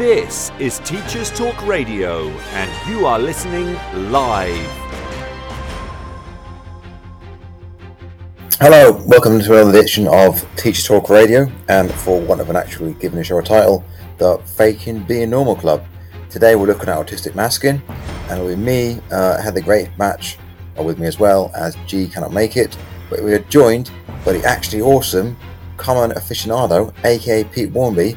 This is Teachers Talk Radio, and you are listening live. Hello, welcome to another edition of Teachers Talk Radio, and for want of an actually given a show a title, the Faking Being Normal Club. Today we're looking at autistic masking, and be me, uh, had the great match with me as well as G cannot make it, but we are joined by the actually awesome common aficionado, aka Pete Warmby.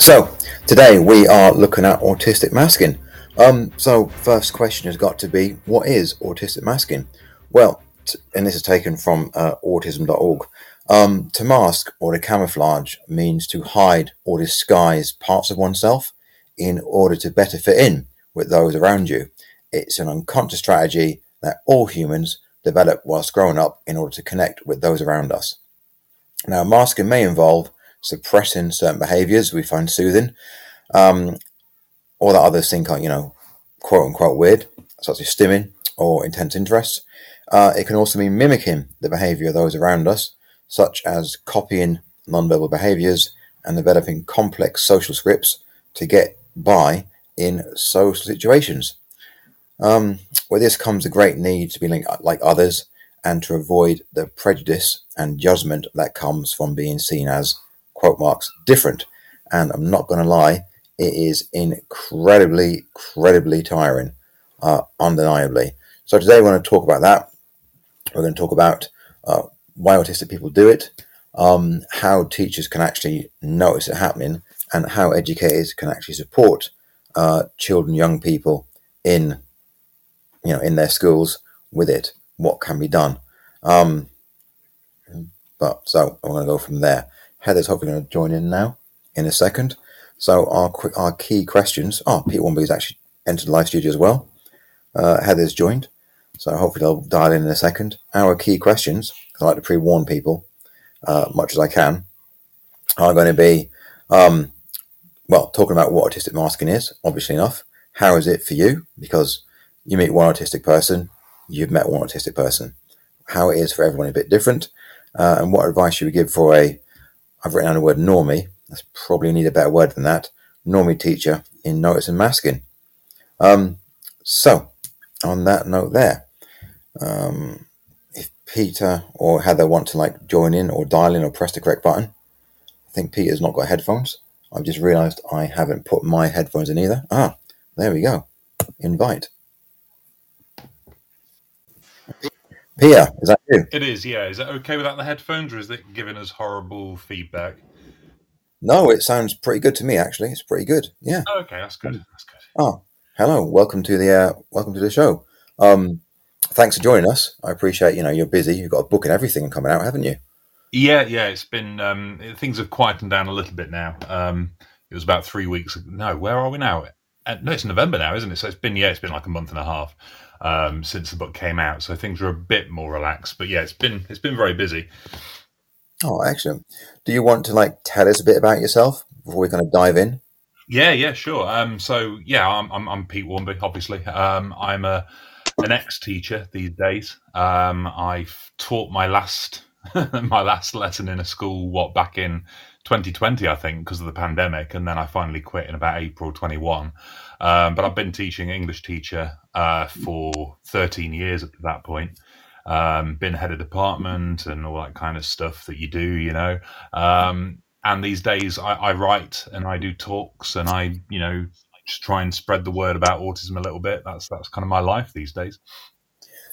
So, today we are looking at autistic masking. Um, so, first question has got to be what is autistic masking? Well, t- and this is taken from uh, autism.org. Um, to mask or to camouflage means to hide or disguise parts of oneself in order to better fit in with those around you. It's an unconscious strategy that all humans develop whilst growing up in order to connect with those around us. Now, masking may involve suppressing certain behaviors we find soothing, um, or that others think are, you know, quote unquote weird, such as stimming or intense interests. Uh, it can also mean mimicking the behavior of those around us, such as copying nonverbal behaviors and developing complex social scripts to get by in social situations. Um, with this comes a great need to be like others and to avoid the prejudice and judgment that comes from being seen as quote marks different. And I'm not going to lie, it is incredibly, incredibly tiring, uh, undeniably. So today we're going to talk about that. We're going to talk about uh, why autistic people do it, um, how teachers can actually notice it happening, and how educators can actually support uh, children, young people in you know in their schools with it. What can be done? Um, but so I'm going to go from there. Heather's hopefully going to join in now in a second. So our our key questions. Oh, Pete Warmby's actually entered the live studio as well. Uh, Heather's joined, so hopefully they'll dial in in a second. Our key questions. I like to pre-warn people, uh, much as I can, are going to be, um, well, talking about what autistic masking is. Obviously enough, how is it for you? Because you meet one autistic person, you've met one autistic person. How it is for everyone a bit different, uh, and what advice you would give for a I've written down the word normie. That's probably need a better word than that. Normie teacher in notice and masking. Um, so, on that note, there, um, if Peter or Heather want to like join in or dial in or press the correct button, I think Peter's not got headphones. I've just realised I haven't put my headphones in either. Ah, there we go. Invite. Pia, is that you? It is, yeah. Is that okay without the headphones, or is it giving us horrible feedback? No, it sounds pretty good to me. Actually, it's pretty good. Yeah. Oh, okay, that's good. That's good. Oh, hello. Welcome to the uh, welcome to the show. Um, thanks for joining us. I appreciate. You know, you're busy. You've got a book and everything coming out, haven't you? Yeah, yeah. It's been um, things have quietened down a little bit now. Um, it was about three weeks. No, where are we now? Uh, no, it's November now, isn't it? So it's been yeah, it's been like a month and a half um, since the book came out. So things are a bit more relaxed. But yeah, it's been it's been very busy. Oh, excellent. Do you want to like tell us a bit about yourself before we kind of dive in? Yeah, yeah, sure. Um, so yeah, I'm I'm, I'm Pete Warmby, obviously. Um, I'm a an ex teacher these days. Um, I've taught my last my last lesson in a school what back in 2020, I think, because of the pandemic, and then I finally quit in about April 21. Um, but I've been teaching English teacher uh, for 13 years at that point. Um, been head of department and all that kind of stuff that you do, you know. Um, and these days, I, I, write and I do talks and I, you know, just try and spread the word about autism a little bit. That's that's kind of my life these days.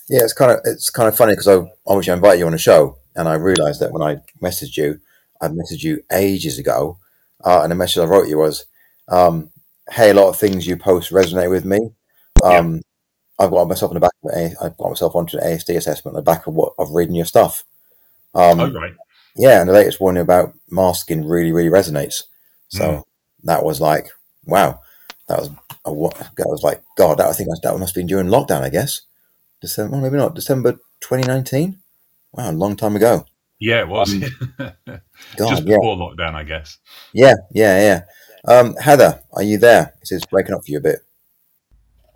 Yeah, it's kind of it's kind of funny because I obviously invited you on a show, and I realised that when I messaged you, I messaged you ages ago, uh, and the message I wrote you was, um, "Hey, a lot of things you post resonate with me. Um, yeah. I've got myself on the back of a, I've got myself onto an ASD assessment on the back of what of reading your stuff. Um, oh, right. Yeah, and the latest one about masking really, really resonates. So mm. that was like, wow, that was a, what? That was like God. That I think that must have been during lockdown. I guess December, well, maybe not December 2019. Wow, a long time ago. Yeah, it was. God, Just yeah. before lockdown, I guess. Yeah, yeah, yeah. Um, Heather, are you there? This is breaking up for you a bit.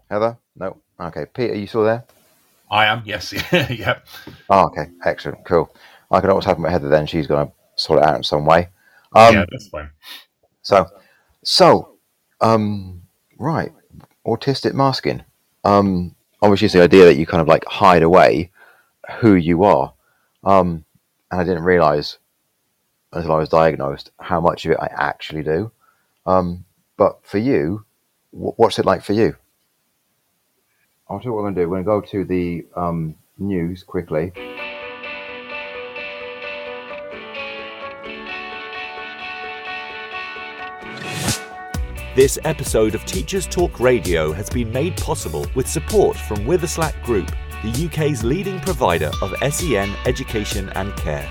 Heather? No. Okay. Pete, are you still there? I am, yes. yeah. Oh, okay. Excellent. Cool. I can always have with Heather then. She's going to sort it out in some way. Um, yeah, that's fine. So, so, um, right. Autistic masking. Um, obviously, it's the idea that you kind of like hide away who you are. Um, and I didn't realize until I was diagnosed how much of it I actually do. Um, but for you, wh- what's it like for you? I'll tell you what we're going to do. We're going to go to the um, news quickly. This episode of Teachers Talk Radio has been made possible with support from Witherslack Group, the UK's leading provider of SEN education and care.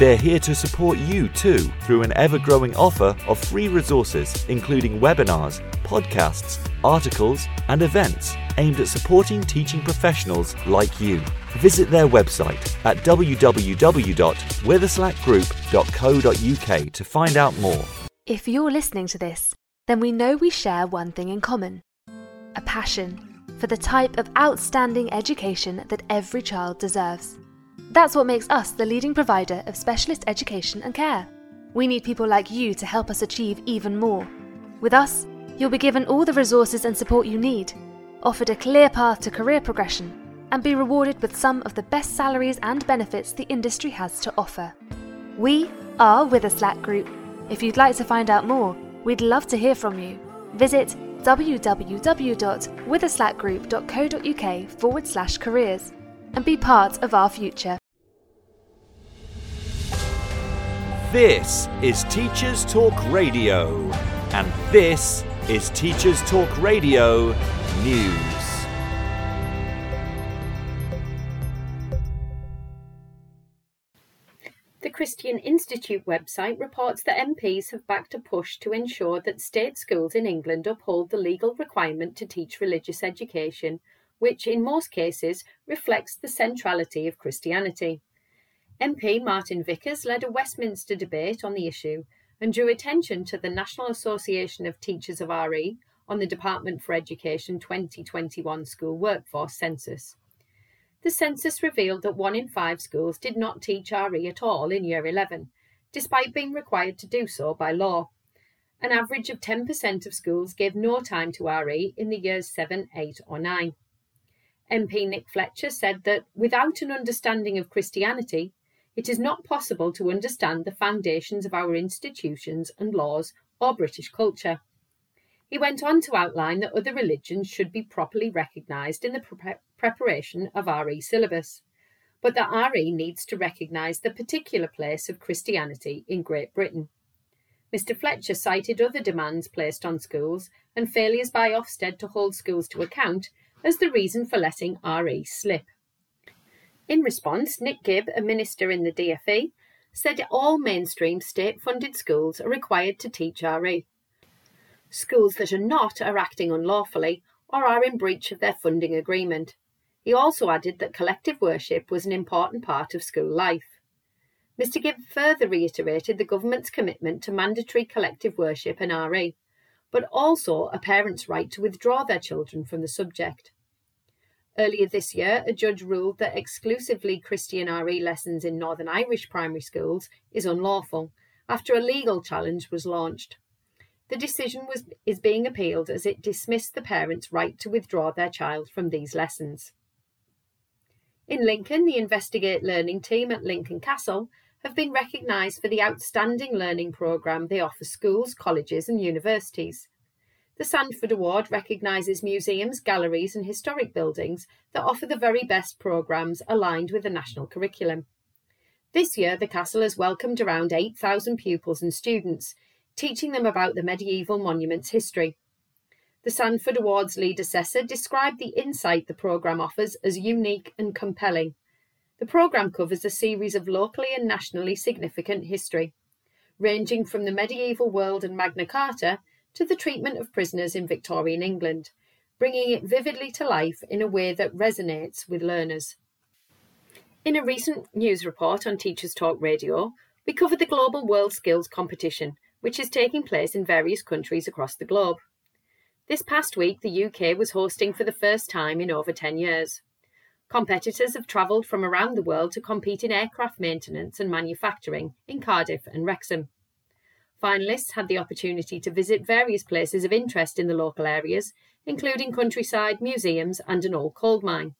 They're here to support you too through an ever growing offer of free resources, including webinars, podcasts, articles, and events aimed at supporting teaching professionals like you. Visit their website at www.witherslackgroup.co.uk to find out more. If you're listening to this, then we know we share one thing in common a passion for the type of outstanding education that every child deserves. That's what makes us the leading provider of specialist education and care. We need people like you to help us achieve even more. With us, you'll be given all the resources and support you need, offered a clear path to career progression, and be rewarded with some of the best salaries and benefits the industry has to offer. We are Witherslack Group. If you'd like to find out more, we'd love to hear from you. Visit www.witherslackgroup.co.uk forward slash careers and be part of our future. This is Teachers Talk Radio, and this is Teachers Talk Radio News. The Christian Institute website reports that MPs have backed a push to ensure that state schools in England uphold the legal requirement to teach religious education, which in most cases reflects the centrality of Christianity. MP Martin Vickers led a Westminster debate on the issue and drew attention to the National Association of Teachers of RE on the Department for Education 2021 school workforce census. The census revealed that one in five schools did not teach RE at all in Year 11, despite being required to do so by law. An average of 10% of schools gave no time to RE in the years 7, 8, or 9. MP Nick Fletcher said that without an understanding of Christianity, it is not possible to understand the foundations of our institutions and laws or British culture. He went on to outline that other religions should be properly recognised in the pre- preparation of RE syllabus, but that RE needs to recognise the particular place of Christianity in Great Britain. Mr. Fletcher cited other demands placed on schools and failures by Ofsted to hold schools to account as the reason for letting RE slip. In response, Nick Gibb, a minister in the DFE, said all mainstream state funded schools are required to teach RE. Schools that are not are acting unlawfully or are in breach of their funding agreement. He also added that collective worship was an important part of school life. Mr. Gibb further reiterated the government's commitment to mandatory collective worship and RE, but also a parent's right to withdraw their children from the subject. Earlier this year, a judge ruled that exclusively Christian RE lessons in Northern Irish primary schools is unlawful after a legal challenge was launched. The decision was, is being appealed as it dismissed the parents' right to withdraw their child from these lessons. In Lincoln, the Investigate Learning team at Lincoln Castle have been recognised for the outstanding learning programme they offer schools, colleges, and universities. The Sandford Award recognises museums, galleries, and historic buildings that offer the very best programmes aligned with the national curriculum. This year, the castle has welcomed around 8,000 pupils and students, teaching them about the medieval monument's history. The Sandford Awards lead assessor described the insight the programme offers as unique and compelling. The programme covers a series of locally and nationally significant history. ranging from the medieval world and Magna Carta to the treatment of prisoners in Victorian England, bringing it vividly to life in a way that resonates with learners. In a recent news report on Teachers Talk Radio, we covered the Global World Skills Competition, which is taking place in various countries across the globe. This past week, the UK was hosting for the first time in over 10 years. Competitors have travelled from around the world to compete in aircraft maintenance and manufacturing in Cardiff and Wrexham. Finalists had the opportunity to visit various places of interest in the local areas, including countryside, museums, and an old coal mine.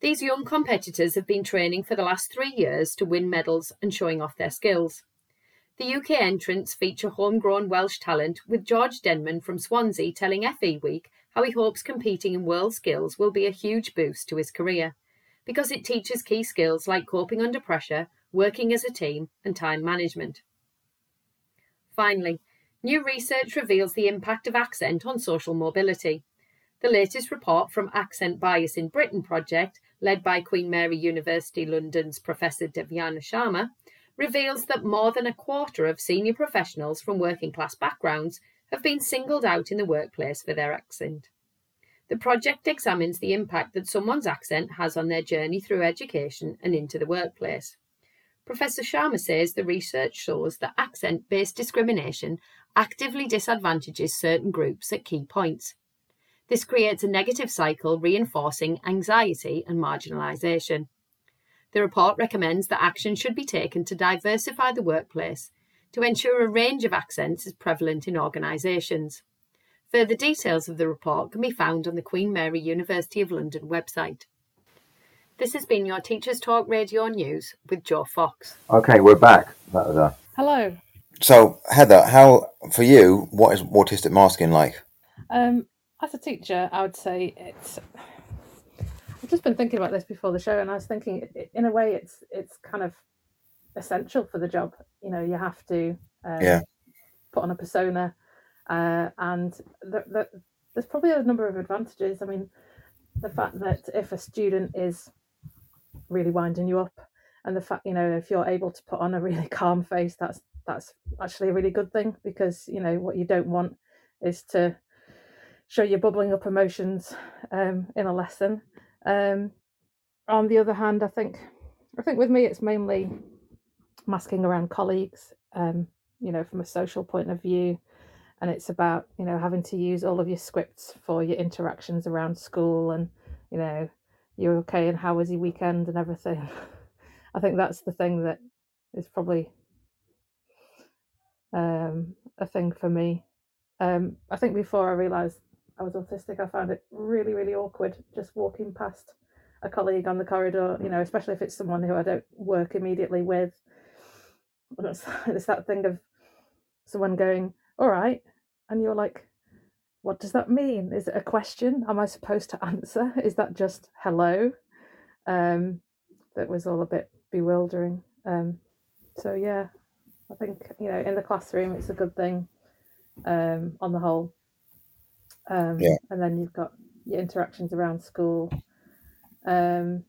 These young competitors have been training for the last three years to win medals and showing off their skills. The UK entrants feature homegrown Welsh talent, with George Denman from Swansea telling FE Week how he hopes competing in world skills will be a huge boost to his career, because it teaches key skills like coping under pressure, working as a team, and time management. Finally, new research reveals the impact of accent on social mobility. The latest report from Accent Bias in Britain project led by Queen Mary University London's Professor Devyani Sharma, reveals that more than a quarter of senior professionals from working class backgrounds have been singled out in the workplace for their accent. The project examines the impact that someone's accent has on their journey through education and into the workplace. Professor Sharma says the research shows that accent based discrimination actively disadvantages certain groups at key points, this creates a negative cycle reinforcing anxiety and marginalisation. The report recommends that action should be taken to diversify the workplace to ensure a range of accents is prevalent in organisations. Further details of the report can be found on the Queen Mary University of London website. This has been your Teachers Talk Radio News with Joe Fox. Okay, we're back. That was a... Hello. So, Heather, how for you? What is autistic masking like? Um, as a teacher, I would say it's. I've just been thinking about this before the show, and I was thinking, in a way, it's it's kind of essential for the job. You know, you have to um, Yeah. put on a persona, uh, and the, the, there's probably a number of advantages. I mean, the fact that if a student is really winding you up, and the fact you know if you're able to put on a really calm face, that's that's actually a really good thing because you know what you don't want is to show your bubbling up emotions um, in a lesson. Um, on the other hand, I think I think with me it's mainly masking around colleagues, um, you know, from a social point of view, and it's about you know having to use all of your scripts for your interactions around school, and you know, you're okay and how was your weekend and everything. I think that's the thing that is probably um, a thing for me. Um, I think before I realised I was autistic, I found it really, really awkward just walking past a colleague on the corridor, you know, especially if it's someone who I don't work immediately with. It's, it's that thing of someone going, all right. And you're like, what does that mean? Is it a question? Am I supposed to answer? Is that just hello? Um, that was all a bit bewildering. Um, so, yeah, I think, you know, in the classroom, it's a good thing um, on the whole. Um, Yeah. And then you've got your interactions around school. Um,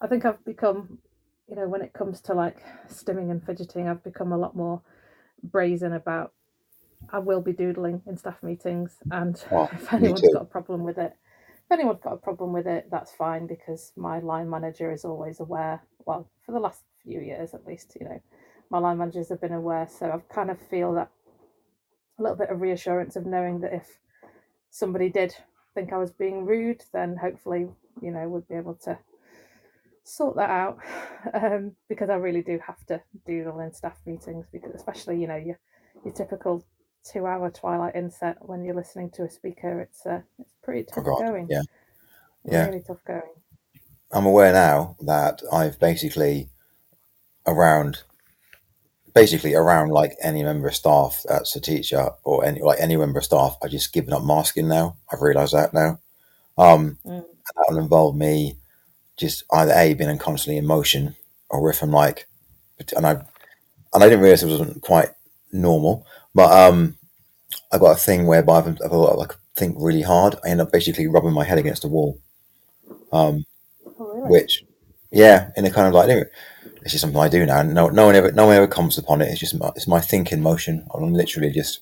I think I've become, you know, when it comes to like stimming and fidgeting, I've become a lot more brazen about. I will be doodling in staff meetings, and Oh, if anyone's got a problem with it, if anyone's got a problem with it, that's fine because my line manager is always aware. Well, for the last few years at least, you know, my line managers have been aware, so I've kind of feel that a little bit of reassurance of knowing that if somebody did think I was being rude, then hopefully, you know, would be able to sort that out. Um, because I really do have to doodle in staff meetings because especially, you know, your your typical two hour twilight inset when you're listening to a speaker, it's uh, it's pretty Oh tough God, going. yeah, yeah. Really tough going. I'm aware now that I've basically around basically around like any member of staff that's a teacher or any like any member of staff, I've just given up masking now. I've realised that now. Um, Mm. and that will involve me just either a being constantly in motion, or if I'm like, and I and I didn't realise it wasn't quite normal, but um, I got a thing whereby I've, I've got to, like think really hard. I end up basically rubbing my head against the wall. Um, Oh, really? which yeah in a kind of like it's just something I do now. No, no one ever, no one ever comments upon it. It's just my, it's my thinking motion. I'm literally just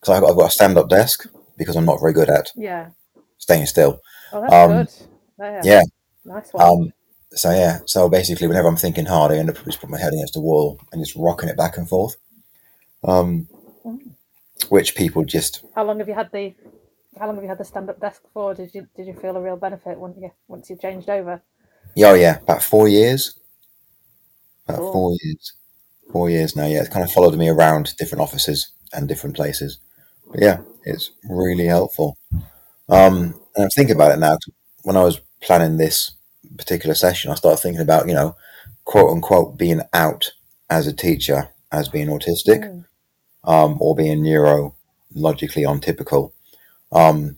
because I've got, I've got a stand up desk because I'm not very good at Yeah. staying still. Oh, that's Um, good. There. Yeah. Nice one. Um, so yeah, so basically, whenever I'm thinking hard, I end up just putting my head against the wall and just rocking it back and forth. Um, which people just how long have you had the how long have you had the stand up desk for? Did you did you feel a real benefit once you once you changed over? yeah, oh, yeah, about four years, about Cool. four years, four years now. Yeah, it's kind of followed me around different offices and different places. But yeah, it's really helpful. Um, and I'm thinking about it now. When I was planning this particular session, I started thinking about you know, quote unquote, being out as a teacher as being autistic. Mm. Um, or being neurologically untypical. Um,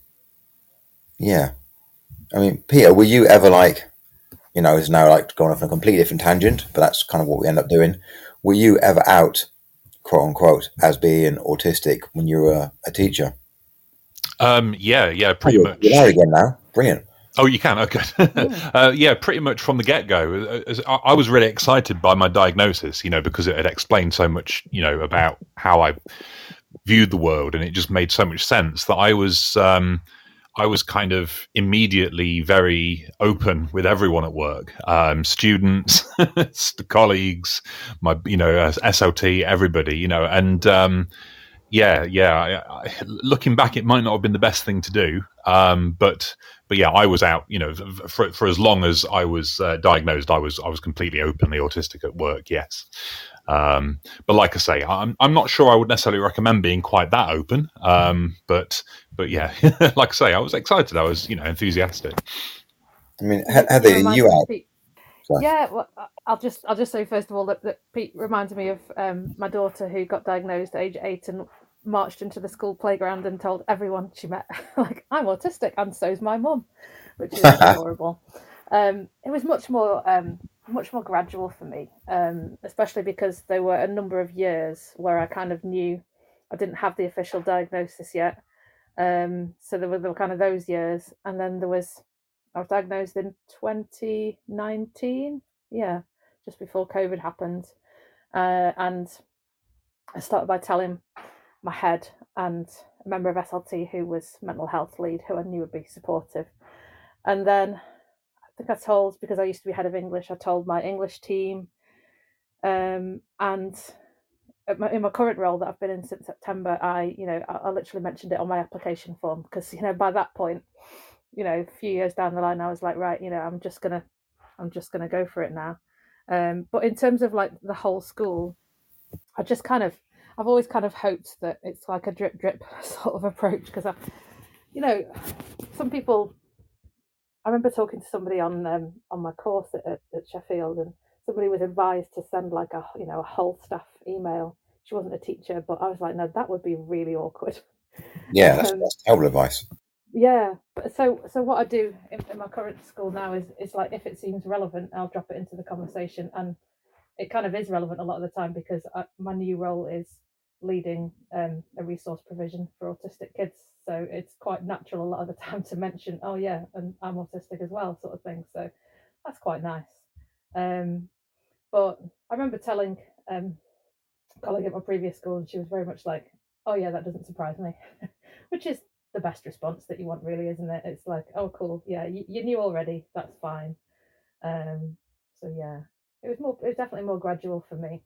yeah. I mean, Peter, were you ever like, you know, it's now like going off on a completely different tangent, but that's kind of what we end up doing. Were you ever out, quote unquote, as being autistic when you were a, a teacher? Um, yeah, yeah, pretty you're, much. You're there again now. Brilliant. Oh, you can. Okay. uh, yeah, pretty much from the get go. I, I was really excited by my diagnosis, you know, because it had explained so much, you know, about how I viewed the world, and it just made so much sense that I was, um, I was kind of immediately very open with everyone at work, um, students, colleagues, my, you know, uh, SLT, everybody, you know, and. Um, yeah, yeah. I, I, looking back, it might not have been the best thing to do, um, but but yeah, I was out. You know, for for as long as I was uh, diagnosed, I was I was completely openly autistic at work. Yes, um, but like I say, I'm I'm not sure I would necessarily recommend being quite that open. Um, but but yeah, like I say, I was excited. I was you know enthusiastic. I mean, Heather, It you out? Pete- Sorry. Yeah, well, I- I'll just I'll just say first of all that, that Pete reminded me of um, my daughter who got diagnosed at age eight and marched into the school playground and told everyone she met like I'm autistic and so's my mum, which is adorable. Um, it was much more um, much more gradual for me, um, especially because there were a number of years where I kind of knew I didn't have the official diagnosis yet. Um, so there were, there were kind of those years, and then there was I was diagnosed in 2019, yeah, just before COVID happened, uh, and I started by telling my head and a member of SLT who was mental health lead, who I knew would be supportive, and then I think I told because I used to be head of English, I told my English team, um, and my, in my current role that I've been in since September, I you know I, I literally mentioned it on my application form because you know by that point, you know a few years down the line, I was like right, you know I'm just gonna I'm just gonna go for it now. Um, but in terms of like the whole school, I just kind of I've always kind of hoped that it's like a drip drip sort of approach because I, you know, some people. I remember talking to somebody on um, on my course at, at, at Sheffield, and somebody was advised to send like a you know a whole staff email. She wasn't a teacher, but I was like, no, that would be really awkward. Yeah, that's, Um, that's terrible advice. Yeah, but so so what I do in, in my current school now is is like if it seems relevant, I'll drop it into the conversation, and it kind of is relevant a lot of the time because I, my new role is leading um, a resource provision for autistic kids. So it's quite natural a lot of the time to mention, oh yeah, and I'm autistic as well, sort of thing. So that's quite nice. Um, but I remember telling um, a colleague at my previous school, and she was very much like, oh yeah, that doesn't surprise me, which is the best response that you want, really, isn't it? It's like, oh cool, yeah, you, you knew already, that's fine. Um, so yeah, it was more, it was definitely more gradual for me.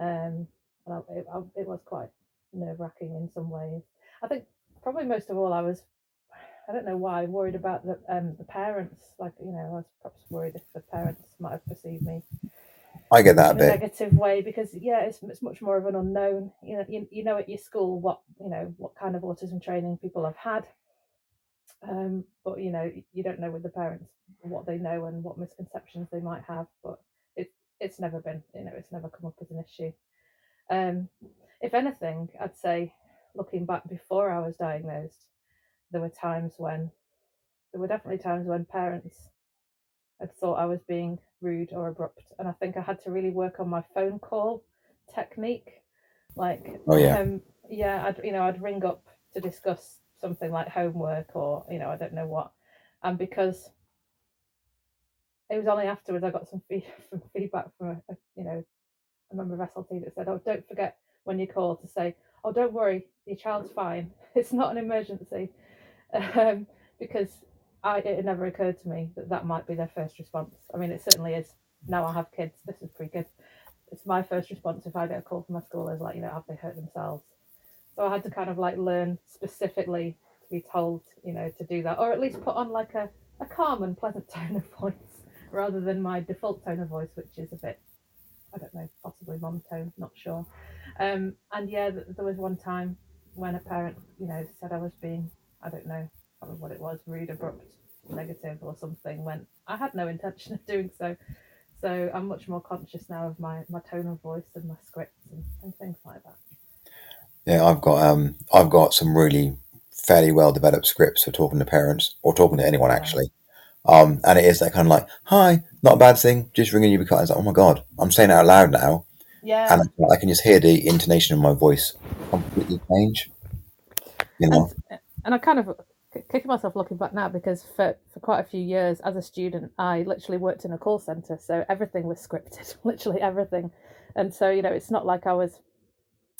Um, and I, it, I, it was quite nerve wracking in some ways. I think probably most of all, I was, I don't know why, worried about the um the parents. Like you know, I was perhaps worried if the parents might have perceived me I get that in a bit. negative way because yeah, it's it's much more of an unknown. You know, you, you know at your school what you know what kind of autism training people have had, um, but you know you don't know with the parents what they know and what misconceptions they might have. But it's never been you know it's never come up as an issue. Um, if anything, I'd say looking back before I was diagnosed, there were times when there were definitely times when parents had thought I was being rude or abrupt, and I think I had to really work on my phone call technique. Like, Oh, yeah. um, yeah, I'd you know I'd ring up to discuss something like homework or you know I don't know what, and because it was only afterwards I got some, fee- some feedback from a, a, you know a member of SLT that said, "Oh, don't forget when you call to say, oh, don't worry, your child's fine. It's not an emergency," um, because I it never occurred to me that that might be their first response. I mean, it certainly is. Now I have kids. This is pretty good. It's my first response if I get a call from my school is like, you know, have they hurt themselves? So I had to kind of like learn specifically to be told, you know, to do that, or at least put on like a, a calm and pleasant tone of voice rather than my default tone of voice, which is a bit, I don't know, possibly monotone, not sure. Um, and yeah, there was one time when a parent, you know, said I was being, I don't know, I don't know what it was, rude, abrupt, negative, or something. When I had no intention of doing so. So I'm much more conscious now of my, my tone of voice and my scripts and, and things like that. Yeah, I've got um, I've got some really fairly well developed scripts for talking to parents or talking to anyone actually. Um, and it is that kind of like, hi, not a bad thing, just ringing you because it's like, oh my god, I'm saying it out loud now, Yeah. and I can just hear the intonation of my voice completely change. You know, and, and I kind of kicking myself looking back now because for, for quite a few years as a student, I literally worked in a call center, so everything was scripted, literally everything. And so you know, it's not like I was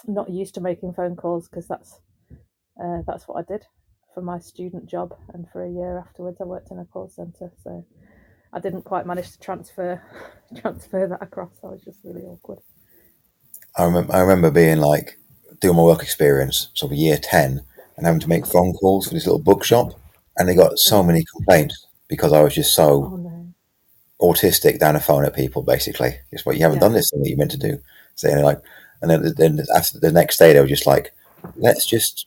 not used to making phone calls because that's uh, that's what I did for my student job, and for a year afterwards, I worked in a call center. So I didn't quite manage to transfer transfer that across. I was just really awkward. I remember I remember being like doing my work experience, sort of year ten, and having to make phone calls for this little bookshop, and they got so many complaints because I was just so Oh no! autistic down the phone at people. Basically, it's what you haven't Yeah. done this thing that you meant to do. Saying like, and then, then after the next day, they were just like, let's just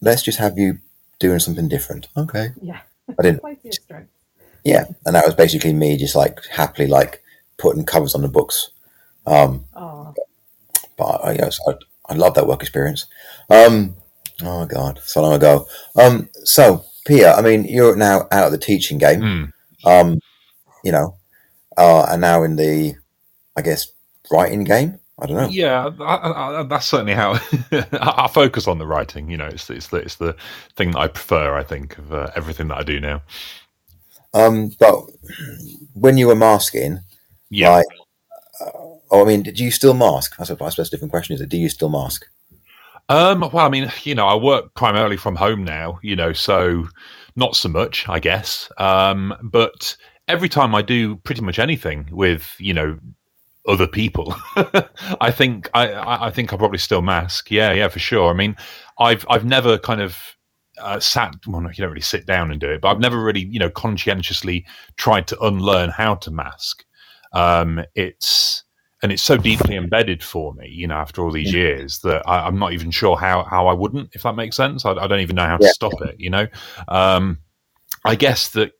let's just have you doing something different. Okay, Yeah, I didn't. play to your strengths. Yeah, and that was basically me just like happily like putting covers on the books. Um, Oh, but I, yes, I, I love that work experience. Um, oh god, so long ago. Um, so Pia, I mean, you're now out of the teaching game. Mm. Um, you know, uh, and now in the, I guess, writing game. I don't know. Yeah, I, I, that's certainly how I focus on the writing. You know, it's it's the, it's the thing that I prefer. I think of uh, everything that I do now. Um, but when you were masking, Yeah, like, uh, oh, I mean, did you still mask? I suppose, suppose a different question is, it? do you still mask? Um, well, I mean, you know, I work primarily from home now, you know, so not so much, I guess. Um, but every time I do pretty much anything with, you know, other people, I think I, I think I probably still mask. Yeah, yeah, for sure. I mean, I've I've never kind of uh, sat. Well, you don't really sit down and do it, but I've never really, you know, conscientiously tried to unlearn how to mask. Um, it's and it's so deeply embedded for me, you know, after all these years that I, I'm not even sure how how I wouldn't, if that makes sense. I, I don't even know how to Yeah. stop it, you know. Um, I guess that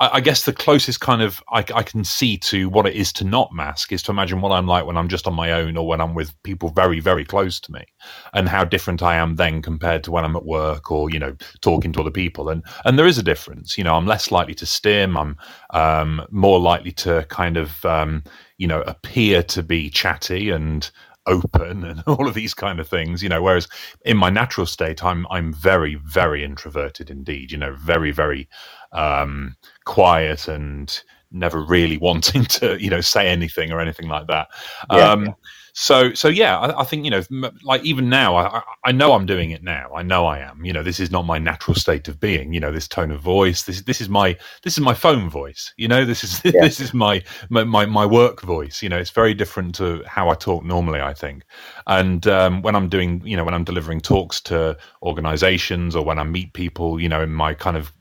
I, I guess the closest kind of I, I can see to what it is to not mask is to imagine what I'm like when I'm just on my own or when I'm with people very very close to me, and how different I am then compared to when I'm at work or you know talking to other people. And and there is a difference. You know, I'm less likely to stim. I'm um, more likely to kind of um, you know appear to be chatty and open and all of these kind of things you know whereas in my natural state i'm i'm very very introverted indeed you know very very um quiet and never really wanting to you know say anything or anything like that Yeah. um so so yeah I, I think you know like even now I, I- know i'm doing it now. I know i am. You know this is not my natural state of being you know this tone of voice. This this is my this is my phone voice you know? This is this is my, my my my work voice you know? It's very different to how i talk normally i think. And um, when i'm doing you know when i'm delivering talks to organizations or when i meet people you know in my kind of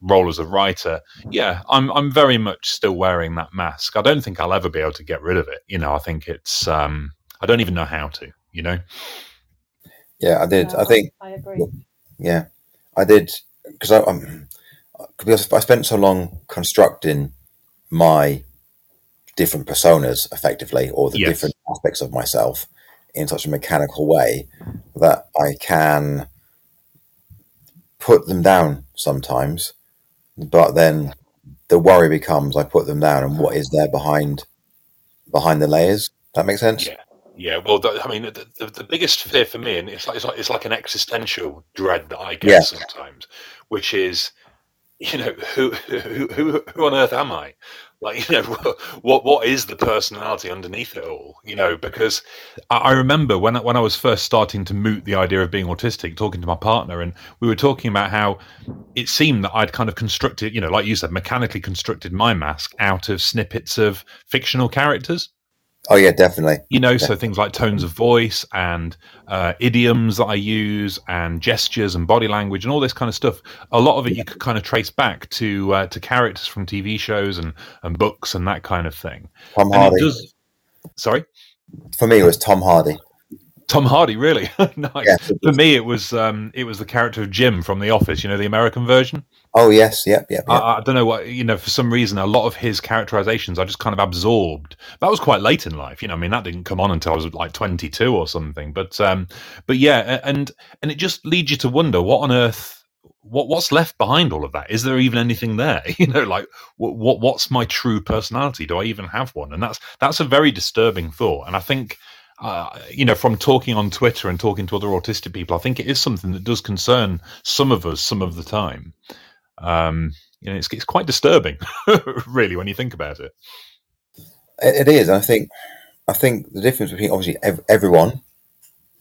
role as a writer yeah i'm i'm very much still wearing that mask i don't think i'll ever be able to get rid of it you know i think it's um i don't even know how to you know Yeah, I did. No, I think I agree. Yeah, I did because I um, because I spent so long constructing my different personas effectively, or the Yes. different aspects of myself in such a mechanical way that I can put them down sometimes, but then the worry becomes I put them down, and what is there behind behind the layers? That makes sense. Yeah. Yeah, well, the, I mean, the, the, the biggest fear for me, and it's like, it's like it's like an existential dread that I get Yeah. sometimes, which is, you know, who, who who who on earth am I? Like you know what what is the personality underneath it all you know? Because i, remember when when i was first starting to moot the idea of being autistic talking to my partner and we were talking about how it seemed that i'd kind of constructed you know like you said mechanically constructed my mask out of snippets of fictional characters Oh yeah, definitely. You know, so things like tones of voice and uh, idioms that I use, and gestures and body language, and all this kind of stuff. A lot of it you could kind of trace back to uh, to characters from TV shows and, and books and that kind of thing. Tom Hardy. does- sorry, For me, it was Tom Hardy. Tom Hardy, really nice. Yeah. For me, it was um, it was the character of Jim from The Office. You know, the American version. Oh yes, yep, yep, yep. I, I don't know what you know. For some reason, a lot of his characterizations I just kind of absorbed. That was quite late in life, you know. I mean, that didn't come on until I was like twenty two or something. But um, but yeah, and and it just leads you to wonder what on earth. What what's left behind all of that? Is there even anything there? You know, like what, what what's my true personality? Do I even have one? And that's that's a very disturbing thought. And I think uh, you know, from talking on Twitter and talking to other autistic people, I think it is something that does concern some of us some of the time. Um, you know, it's, it's quite disturbing, really, when you think about it. It, it is. I think. I think the difference between obviously ev- everyone,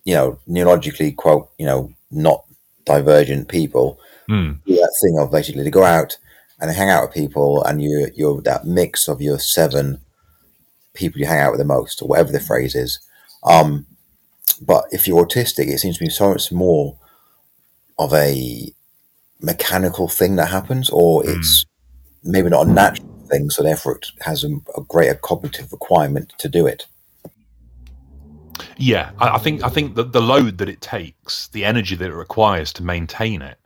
you know, neurologically quote, you know, not divergent people, Mm, do that thing of basically to go out and hang out with people, and you you're that mix of your seven people you hang out with the most, or whatever the phrase is. Um, but if you're autistic, it seems to be so much more of a mechanical thing that happens, or it's maybe not a natural thing, so therefore it has a, a greater cognitive requirement to do it. Yeah, I, I think I think that the load that it takes, the energy that it requires to maintain it,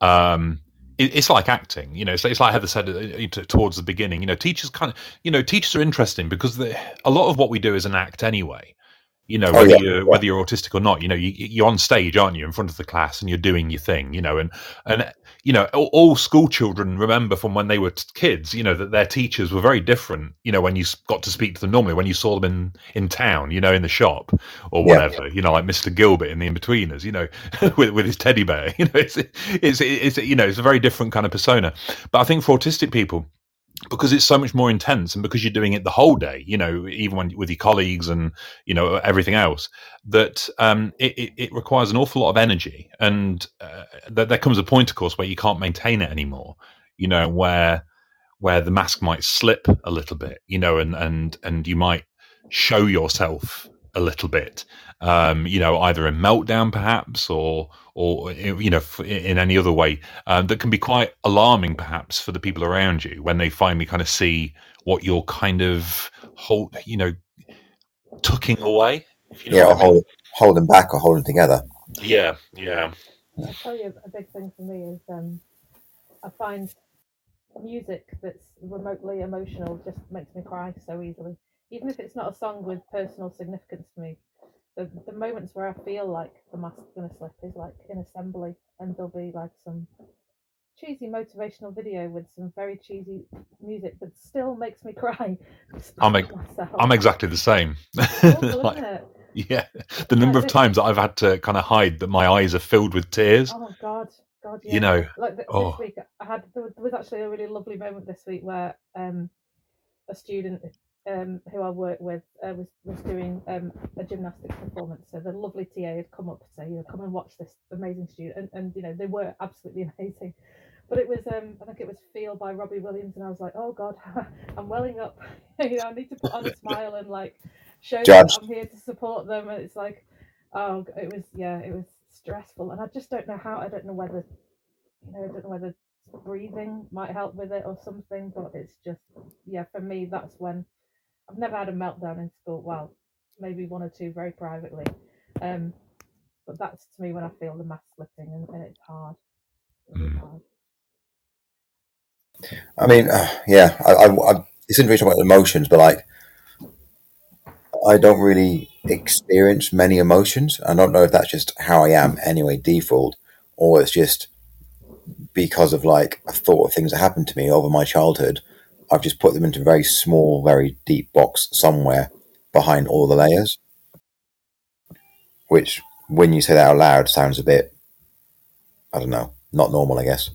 um, it, it's like acting. You know, it's, it's like Heather said uh, towards the beginning. You know, teachers kind of, you know, teachers are interesting because they, a lot of what we do is an act anyway. You know, Oh, whether yeah, you're yeah. whether you're autistic or not, you know, you, you're on stage, aren't you, in front of the class, and you're doing your thing. You know, and and you know, all, all school children remember from when they were t- kids, you know, that their teachers were very different. You know, when you got to speak to them normally, when you saw them in in town, you know, in the shop or Yeah. whatever, you know, like Mr. Gilbert in the Inbetweeners, you know, with with his teddy bear. You know, it's it's it's you know, it's a very different kind of persona. But I think for autistic people, because it's so much more intense and because you're doing it the whole day you know even when with your colleagues and you know everything else that um it, it, it requires an awful lot of energy. And uh, there comes a point of course where you can't maintain it anymore you know where where the mask might slip a little bit you know and and and you might show yourself a little bit um you know either in meltdown perhaps or or you know in any other way um, that can be quite alarming perhaps for the people around you when they finally kind of see what you're kind of hold you know tucking away if you know Yeah, or I mean. hold, holding back or holding together. yeah yeah I'll tell you a big thing for me is um, I find music that's remotely emotional just makes me cry so easily, even if it's not a song with personal significance to me. The, the moments where I feel like the mask's gonna slip is like in assembly, and there'll be like some cheesy motivational video with some very cheesy music that still makes me cry. I'm ex- myself. i'm exactly the same Awful, Like, yeah the number of times that i've had to kind of hide that my eyes are filled with tears Oh God, God, yeah. you know like th- Oh. this week I had there was, there was actually a really lovely moment this week where um a student um who I work with uh, was was doing um a gymnastics performance. So the lovely TA had come up to say you know come and watch this amazing student and, and you know they were absolutely amazing. But it was um I think it was Feel by Robbie Williams and I was like oh god I'm welling up. You know I need to put on a smile and like show them that I'm here to support them and it's like oh it was yeah it was stressful. And I just don't know how I don't know whether you know I don't know whether breathing might help with it or something but it's just yeah for me that's when I've never had a meltdown in school well maybe one or two very privately um but that's to me when I feel the mask slipping and, and it's hard really Mm. hard I mean, uh, yeah, I, I, I, it's interesting about emotions, but like, I don't really experience many emotions. I don't know if that's just how I am anyway, default, or it's just because of like a thought of things that happened to me over my childhood. I've just put them into a very small, very deep box somewhere behind all the layers. Which, when you say that out loud, sounds a bit, I don't know, not normal, I guess.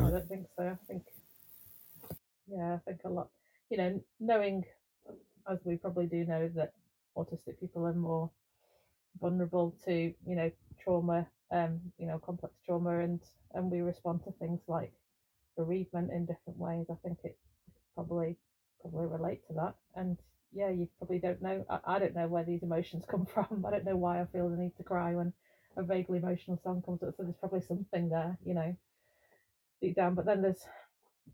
I Um, don't think so I think yeah, I think a lot. You know, knowing as we probably do know that autistic people are more vulnerable to you know trauma, um, you know, complex trauma, and and we respond to things like bereavement in different ways. I think it probably probably relate to that. And yeah, you probably don't know. I, I don't know where these emotions come from. I don't know why I feel the need to cry when a vaguely emotional song comes up. So there's probably something there, you know, deep down. But then there's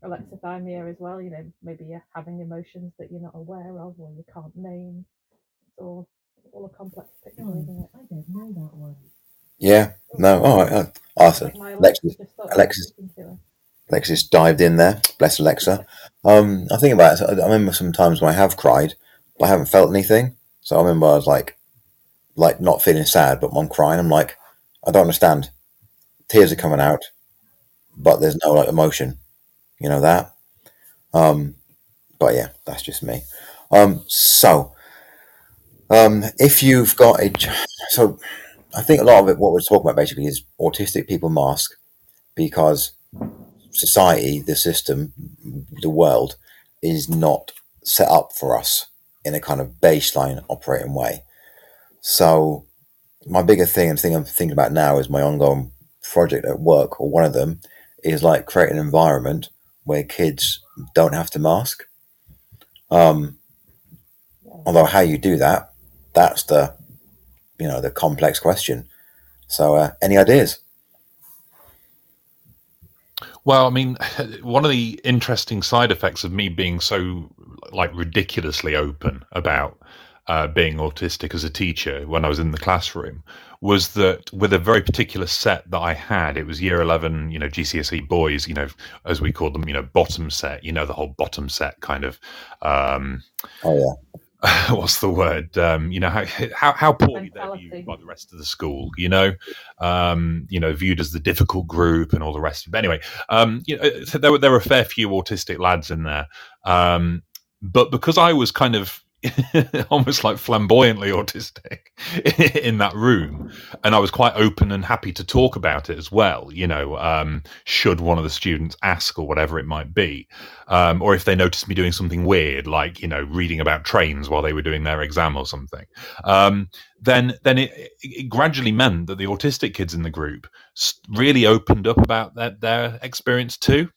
alexithymia as well. You know, maybe you're having emotions that you're not aware of or you can't name. It's all all a complex picture, isn't it? I don't know that one. Yeah. No. All right. Uh, awesome. Like Alexis, just thought I was Alexis, speaking to her. Alexis dived in there. Bless Alexa. Um, I think about it. I remember some times when I have cried, but I haven't felt anything. So I remember I was like, like not feeling sad, but I'm crying. I'm like, I don't understand. Tears are coming out, but there's no like emotion. You know that. Um, but yeah, that's just me. Um, so, um, if you've got a, so I think a lot of it, what we're talking about basically is autistic people mask because society, the system, the world is not set up for us in a kind of baseline operating way. So my bigger thing and thing I'm thinking about now is my ongoing project at work, or one of them, is like create an environment where kids don't have to mask. Um, although how you do that, that's the you know the complex question. So uh, any ideas? Well, I mean, one of the interesting side effects of me being so like ridiculously open about uh, being autistic as a teacher when I was in the classroom was that with a very particular set that I had, it was year 11, you know, GCSE boys, you know, as we call them, you know, bottom set, you know, the whole bottom set kind of, um, Oh yeah, what's the word? Um, you know, how, how, how poorly they're viewed by the rest of the school, you know, um, you know, viewed as the difficult group and all the rest. But anyway, um, you know, there were, there were a fair few autistic lads in there. Um, but because I was kind of almost like flamboyantly autistic in that room. And i was quite open and happy to talk about it as well you know um, should one of the students ask or whatever it might be um, or if they noticed me doing something weird like you know reading about trains while they were doing their exam or something. Um, then then it, it gradually meant that the autistic kids in the group really opened up about their, their experience too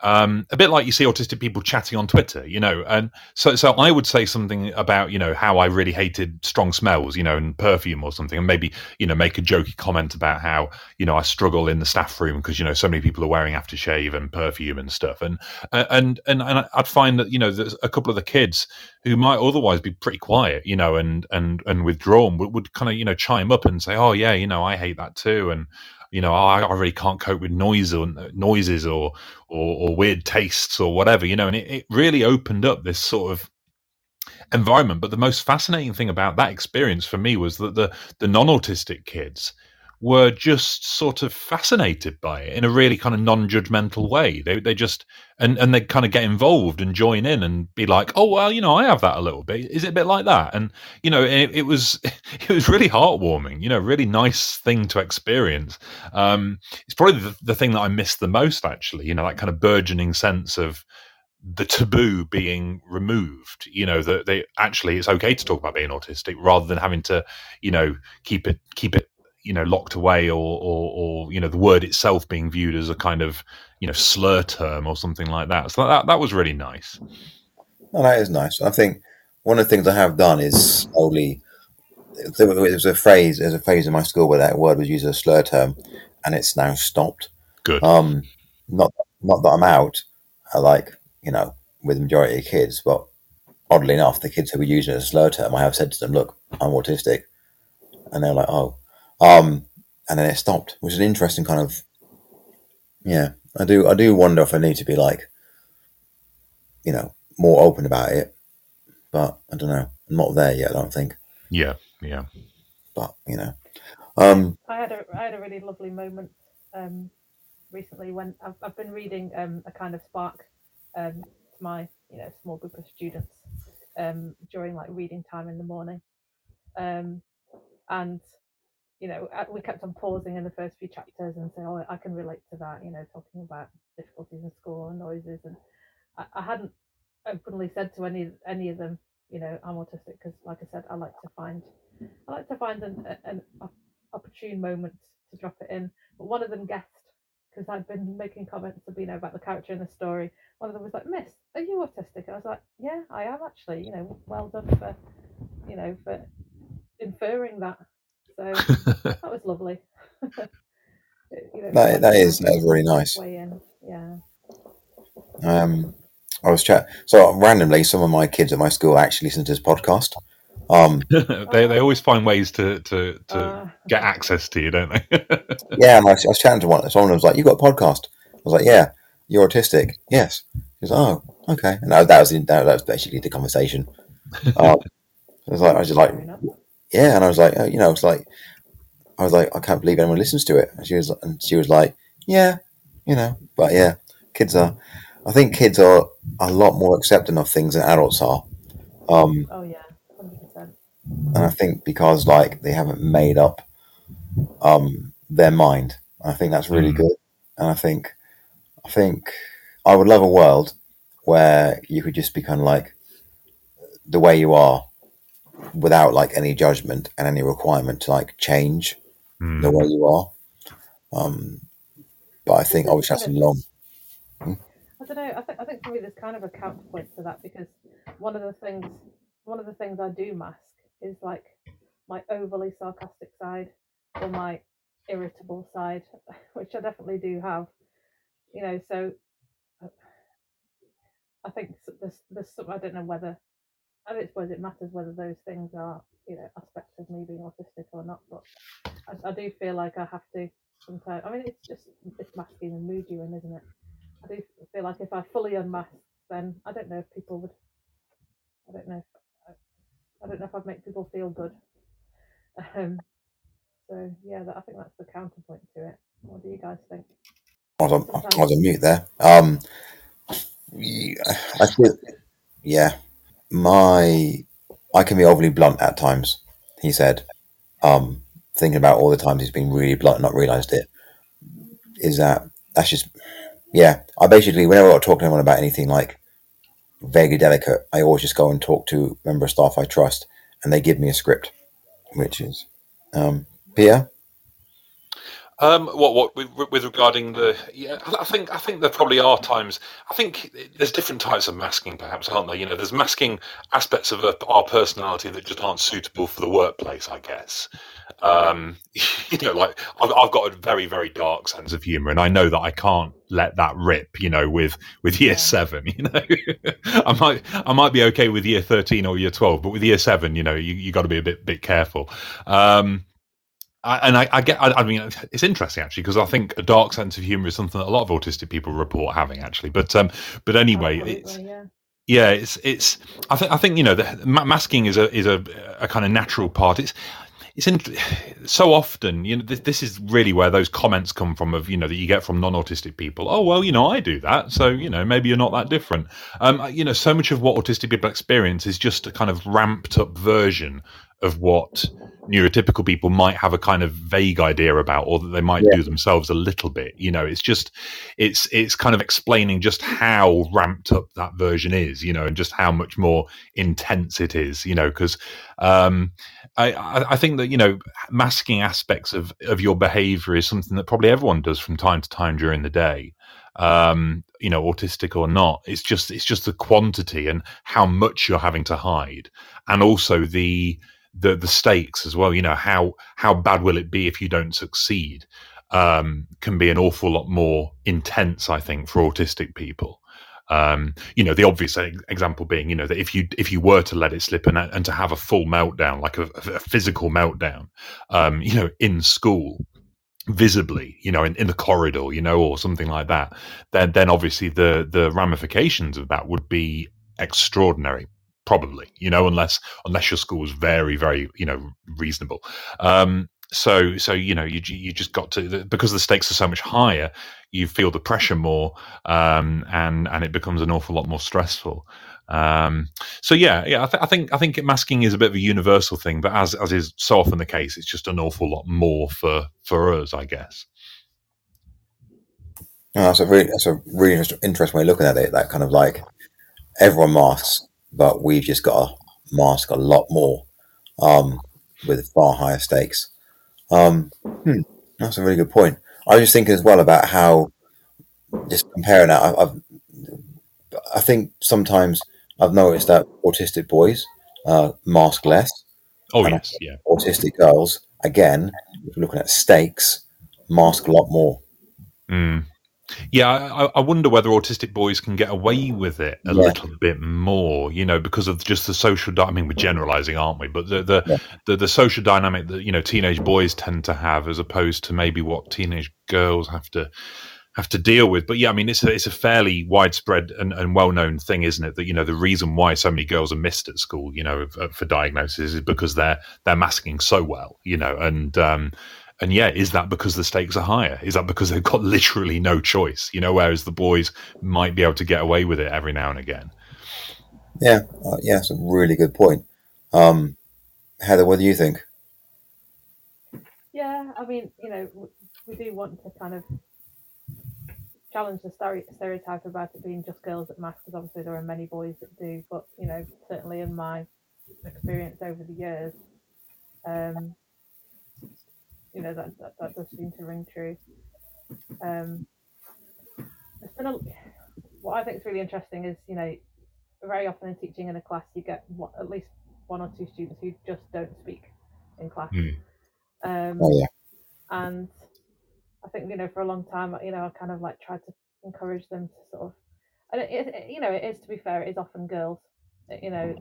um, a bit like you see autistic people chatting on Twitter, you know. And so, so I would say something about, you know, how I really hated strong smells, you know, and perfume or something, and maybe, you know, make a jokey comment about how, you know, I struggle in the staff room because, you know, so many people are wearing aftershave and perfume and stuff. And and and and I'd find that, you know, there's a couple of the kids who might otherwise be pretty quiet, you know, and and and withdrawn would, would kind of, you know, chime up and say, oh yeah, you know, I hate that too, and you know, oh, I, I really can't cope with noise or noises or, or or weird tastes or whatever, you know, and it, it really opened up this sort of environment. But the most fascinating thing about that experience for me was that the the non-autistic kids were just sort of fascinated by it in a really kind of non-judgmental way. They they just and and they kind of get involved and join in and be like, oh well, you know, I have that a little bit. Is it a bit like that? And you know, it, it was it was really heartwarming. You know, really nice thing to experience. Um, it's probably the, the thing that I miss the most, actually. You know, that kind of burgeoning sense of the taboo being removed you know that they actually it's okay to talk about being autistic rather than having to you know keep it keep it you know locked away or or, or you know the word itself being viewed as a kind of you know slur term or something like that so that that was really nice well, that is nice. I think one of the things I have done is slowly. There was a phrase. There's a phrase in my school where that word was used as a slur term, and it's now stopped. good Um, not not that I'm out, I like you know, with the majority of kids, but oddly enough, the kids who were using it as a slur term, I have said to them, "Look, I'm autistic," and they're like, "Oh," um, and then it stopped, which is an interesting kind of. Yeah, I do. I do wonder if I need to be like, you know, more open about it, but I don't know. I'm not there yet. I don't think, yeah yeah but you know, um, I had a I had a really lovely moment um, recently when I've, I've been reading um, a kind of spark um, to my you know small group of students um, during like reading time in the morning, um, and you know uh, we kept on pausing in the first few chapters and saying, "Oh, I can relate to that," you know, talking about difficulties in school and noises and I, I hadn't openly said to any any of them, you know, I'm autistic because, like I said, I like to find I like to find an, an opportune moment to drop it in. But one of them guessed because I'd been making comments, you know, about the character in the story. One of them was like, "Miss, are you autistic?" And I was like, "Yeah, I am actually." You know, well done for, you know, for inferring that. So that was lovely. you know, that that is that is really nice. Way in, yeah. Um, I was chat. So randomly, some of my kids at my school actually listen to this podcast. Um, they they always find ways to to, to uh, get access to you, don't they? yeah, and I, I, was chatting to one. Someone was like, "You got a podcast?" I was like, "Yeah." You're autistic? Yes. He was, "Oh, okay." And that, that was that, that was basically the conversation. Um, I was like, I was just like, yeah, and I was like, oh, you know, it's like, I was like, I can't believe anyone listens to it. And she was, and she was like, yeah, you know, but yeah, kids are. I think kids are a lot more accepting of things than adults are. Um, oh yeah, hundred percent. And I think because like they haven't made up um, their mind, I think that's really mm. good. And I think, I think I would love a world where you could just be kind of like the way you are without like any judgment and any requirement to like change mm. the way you are. Um, but I think obviously that's a long. Hmm? I don't know. I think I think for me there's kind of a counterpoint to that because one of the things one of the things I do mask is like my overly sarcastic side or my irritable side, which I definitely do have. You know, so I think there's there's some I don't know whether I don't suppose it matters whether those things are you know aspects of me being autistic or not, but I, I do feel like I have to sometimes. I mean, it's just it's masking the mood you're in, isn't it? I do feel like if I fully unmask, then I don't know if people would. I don't know. If, I don't know if I'd make people feel good. Um, so yeah, that, I think that's the counterpoint to it. What do you guys think? I was on, I was on mute there. Um, I feel, yeah, my I can be overly blunt at times. He said, um, thinking about all the times he's been really blunt and not realised it. Is that that's just yeah. I basically whenever I talk to anyone about anything like vaguely delicate, I always just go and talk to member of staff I trust, and they give me a script, which is um, Pierre. Um, what what with, with, regarding the yeah, I think I think there probably are times. I think there's different types of masking, perhaps, aren't there? You know, there's masking aspects of our personality that just aren't suitable for the workplace. I guess. Um, you know, like I've, I've got a very very dark sense of humor, and I know that I can't let that rip. You know, with with year yeah. seven, you know, I might I might be okay with year thirteen or year twelve, but with year seven, you know, you you got to be a bit bit careful. Um, and I, I get, I, I, mean, it's interesting actually because I think a dark sense of humor is something that a lot of autistic people report having actually. But, um, but anyway, it's, yeah. yeah. it's, it's. I think, I think you know, the masking is a is a, a kind of natural part. It's, it's in, so often, you know, this, this is really where those comments come from of, you know, that you get from non-autistic people. Oh, well, you know, I do that. So, you know, maybe you're not that different. Um, you know, so much of what autistic people experience is just a kind of ramped up version of what neurotypical people might have a kind of vague idea about or that they might yeah. do themselves a little bit you know it's just it's it's kind of explaining just how ramped up that version is you know and just how much more intense it is you know because um, I, I think that you know masking aspects of of your behavior is something that probably everyone does from time to time during the day um, you know, autistic or not. It's just it's just the quantity and how much you're having to hide, and also the the the stakes as well. You know how how bad will it be if you don't succeed? Um, can be an awful lot more intense, I think, for autistic people. Um, you know, the obvious example being, you know, that if you if you were to let it slip and and to have a full meltdown, like a, a physical meltdown, um, you know, in school, visibly, you know, in, in the corridor, you know, or something like that, then then obviously the the ramifications of that would be extraordinary probably you know unless unless your school is very very you know reasonable um so so you know you you just got to because the stakes are so much higher you feel the pressure more um and and it becomes an awful lot more stressful um so yeah yeah I, th- I think i think masking is a bit of a universal thing but as as is so often the case it's just an awful lot more for for us i guess Oh, that's a really that's a really interesting way of looking at it. That kind of like everyone masks, but we've just got to mask a lot more um, with far higher stakes. Um, hmm, that's a really good point. I was just thinking as well about how just comparing that. I, I've, I think sometimes I've noticed that autistic boys uh, mask less. Oh yes, yeah. Autistic girls, again, if we're looking at stakes, mask a lot more. Mm. Yeah, I, I, wonder whether autistic boys can get away with it a yeah. little bit more, you know, because of just the social. Di- I mean, we're generalizing, aren't we? But the the, yeah. the the social dynamic that you know teenage boys tend to have, as opposed to maybe what teenage girls have to have to deal with. But yeah, I mean, it's a, it's a fairly widespread and, and well known thing, isn't it? That you know the reason why so many girls are missed at school, you know, for diagnosis is because they're they're masking so well, you know, and um, and yeah, is that because the stakes are higher? Is that because they've got literally no choice? You know, whereas the boys might be able to get away with it every now and again. Yeah, uh, yeah, that's a really good point. Um, Heather, what do you think? Yeah, I mean, you know, we do want to kind of challenge the stereotype about it being just girls that mask, because obviously there are many boys that do. But you know, certainly in my experience over the years, um, you know that, that, that does seem to ring true. Um, it's been a, what I think is really interesting is you know very often in teaching in a class you get what, at least one or two students who just don't speak in class. Mm. Um, oh, yeah. And I think you know for a long time you know I kind of like tried to encourage them to sort of and it, it, you know it is to be fair it is often girls you know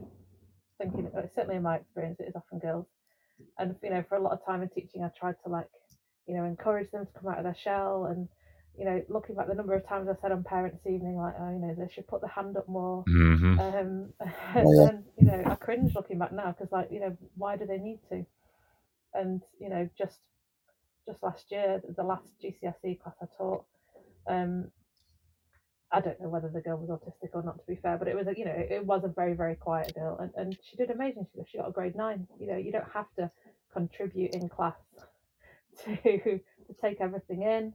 thinking certainly in my experience it is often girls and you know for a lot of time in teaching i tried to like you know encourage them to come out of their shell and you know looking back the number of times i said on parents evening like oh you know they should put the hand up more. Mm-hmm. um and then you know i cringe looking back now because like you know why do they need to? And you know just just last year the last gcse class i taught um I don't know whether the girl was autistic or not, to be fair, but it was a, you know, it was a very, very quiet girl, and, and she did amazing. She, she got a grade nine. You know, you don't have to contribute in class to to take everything in.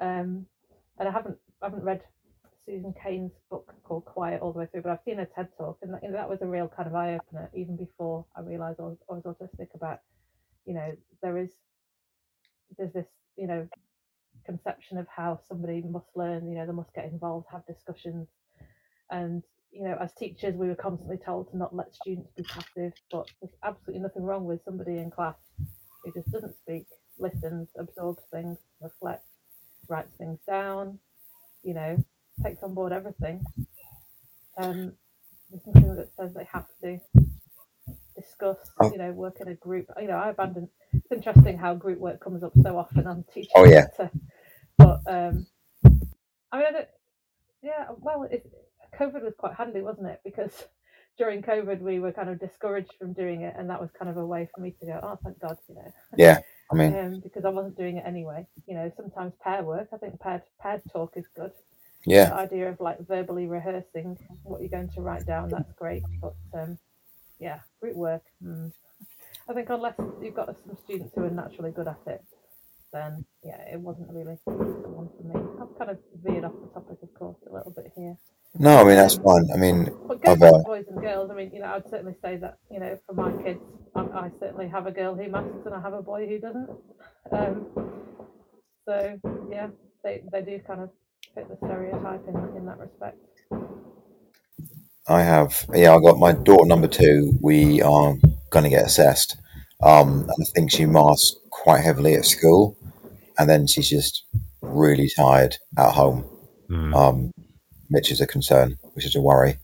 Um, and I haven't I haven't read Susan Cain's book called Quiet all the way through, but I've seen a TED talk, and that, that was a real kind of eye opener, even before I realised I was, I was autistic. About, you know, there is there's this, you know, conception of how somebody must learn. You know, they must get involved, have discussions, and you know, as teachers, we were constantly told to not let students be passive. But there's absolutely nothing wrong with somebody in class who just doesn't speak, listens, absorbs things, reflects, writes things down. You know, takes on board everything. Um, there's nothing that says they have to discuss, oh. you know, work in a group. You know, I abandon. It's interesting how group work comes up so often on teaching. Oh yeah. To, but um, I mean, I yeah. Well, it, COVID was quite handy, wasn't it? Because during COVID we were kind of discouraged from doing it, and that was kind of a way for me to go, oh, thank God, you know. Yeah. I mean, um, because I wasn't doing it anyway. You know, sometimes pair work. I think paired paired talk is good. Yeah. The idea of like verbally rehearsing what you're going to write down, that's great. But um, yeah, group work. Mm. I think unless you've got some students who are naturally good at it, then yeah, it wasn't really the one for me. I've kind of veered off the topic, of course, a little bit here. No, I mean that's fine. I mean, but uh, boys and girls. I mean, you know, I'd certainly say that you know, for my kids, I, I certainly have a girl who masks and I have a boy who doesn't. Um, so yeah, they they do kind of fit the stereotype in in that respect. I have, yeah, I got my daughter number two. We are going to get assessed. Um, and I think she masks quite heavily at school, and then she's just really tired at home, mm. um, which is a concern, which is a worry.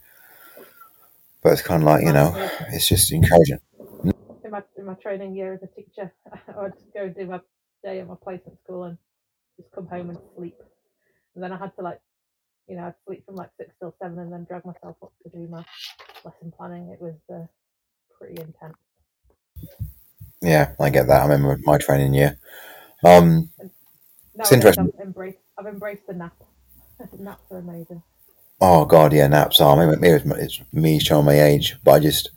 But it's kind of like you know, it's just encouraging. In my in my training year as a teacher, I would go and do my day at my placement school and just come home and sleep, and then I had to like you know, I'd sleep from like six till seven and then drag myself up to do my lesson planning. It was uh, pretty intense. Yeah, I get that. I remember my training year. Um, it's interesting. I've embraced, I've embraced the nap. Naps are amazing. Oh god, yeah, naps are. Maybe it's me showing my age, but I just,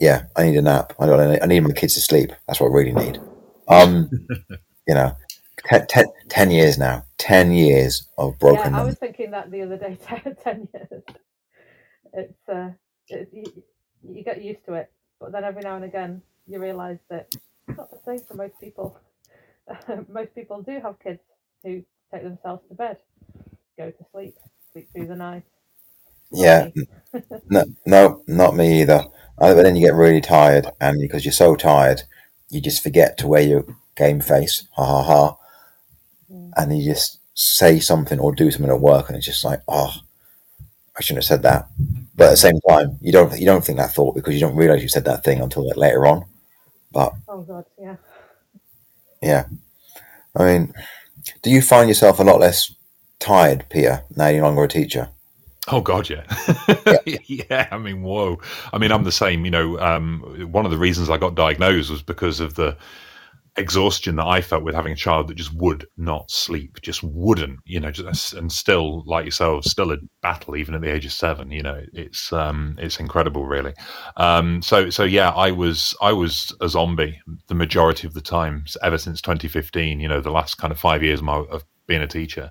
yeah, I need a nap. I don't. I need my kids to sleep. That's what I really need. Um, you know, ten, ten, 10 years now. 10 years of broken yeah, I numbers. was thinking that the other day. Ten, years. It's uh, it, you, you get used to it, but then every now and again you realise that it's not the same for most people. most people do have kids who take themselves to bed, go to sleep, sleep through the night. Yeah, no, no, not me either. But then you get really tired, and because you're so tired, you just forget to wear your game face, ha ha ha, Mm. and you just say something or do something at work, and it's just like, oh, I shouldn't have said that. But at the same time, you don't you don't think that thought because you don't realize you said that thing until like later on. But Oh God, yeah. Yeah, I mean, do you find yourself a lot less tired, Peter, now you're no longer a teacher? Oh God, yeah, yeah. I mean, whoa. I mean, I'm the same. You know, um, one of the reasons I got diagnosed was because of the exhaustion that I felt with having a child that just would not sleep, just wouldn't. You know, just, and still, like yourself, still a battle even at the age of seven. You know, it's um, it's incredible, really. Um, so, so yeah, I was I was a zombie the majority of the time ever since 2015. You know, the last kind of five years of, my, of being a teacher.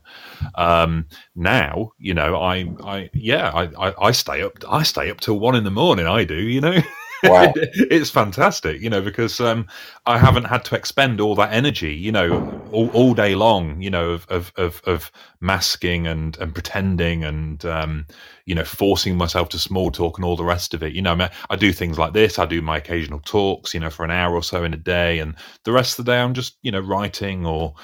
Um, now, you know, I, I, yeah, I, I, I stay up, I stay up till one in the morning. I do, you know. Wow. it's fantastic, you know, because um, I haven't had to expend all that energy, you know, all, all day long, you know, of of of, of masking and and pretending and um, you know forcing myself to small talk and all the rest of it. You know, I, mean, I do things like this. I do my occasional talks, you know, for an hour or so in a day, and the rest of the day I'm just you know writing or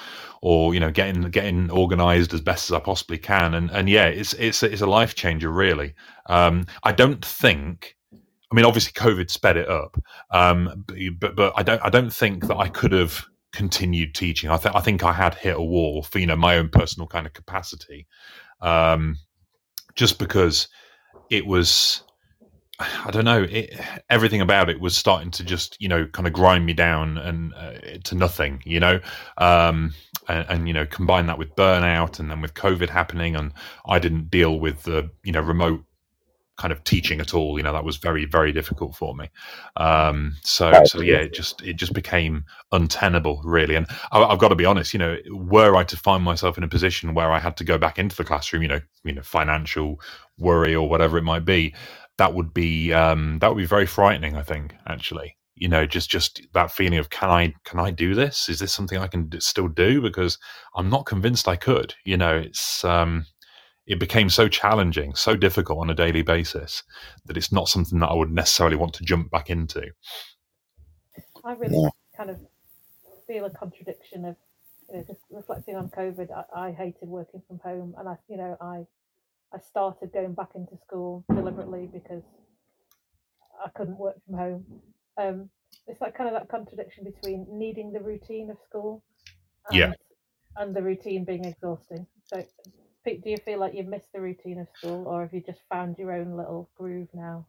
or you know getting getting organized as best as I possibly can. And and yeah, it's it's it's a life changer, really. Um, I don't think. I mean, obviously, COVID sped it up, um, but but I don't I don't think that I could have continued teaching. I think I think I had hit a wall for you know my own personal kind of capacity, um, just because it was. I don't know. It, everything about it was starting to just, you know, kind of grind me down and uh, to nothing, you know. Um, and, and you know, combine that with burnout, and then with COVID happening, and I didn't deal with the, you know, remote kind of teaching at all. You know, that was very, very difficult for me. Um, so, so yeah, it just it just became untenable, really. And I, I've got to be honest. You know, were I to find myself in a position where I had to go back into the classroom, you know, you know, financial worry or whatever it might be, that would be um, that would be very frightening. I think actually. You know, just just that feeling of can I can I do this? Is this something I can d- still do? Because I'm not convinced I could. You know, it's um, it became so challenging, so difficult on a daily basis that it's not something that I would necessarily want to jump back into. I really Yeah. kind of feel a contradiction of, you know, just reflecting on COVID. I, I hated working from home, and I, you know, I, I started going back into school deliberately because I couldn't work from home. Um, it's like kind of that contradiction between needing the routine of school, and, Yeah. and the routine being exhausting. So, Pete, do you feel like you've missed the routine of school, or have you just found your own little groove now?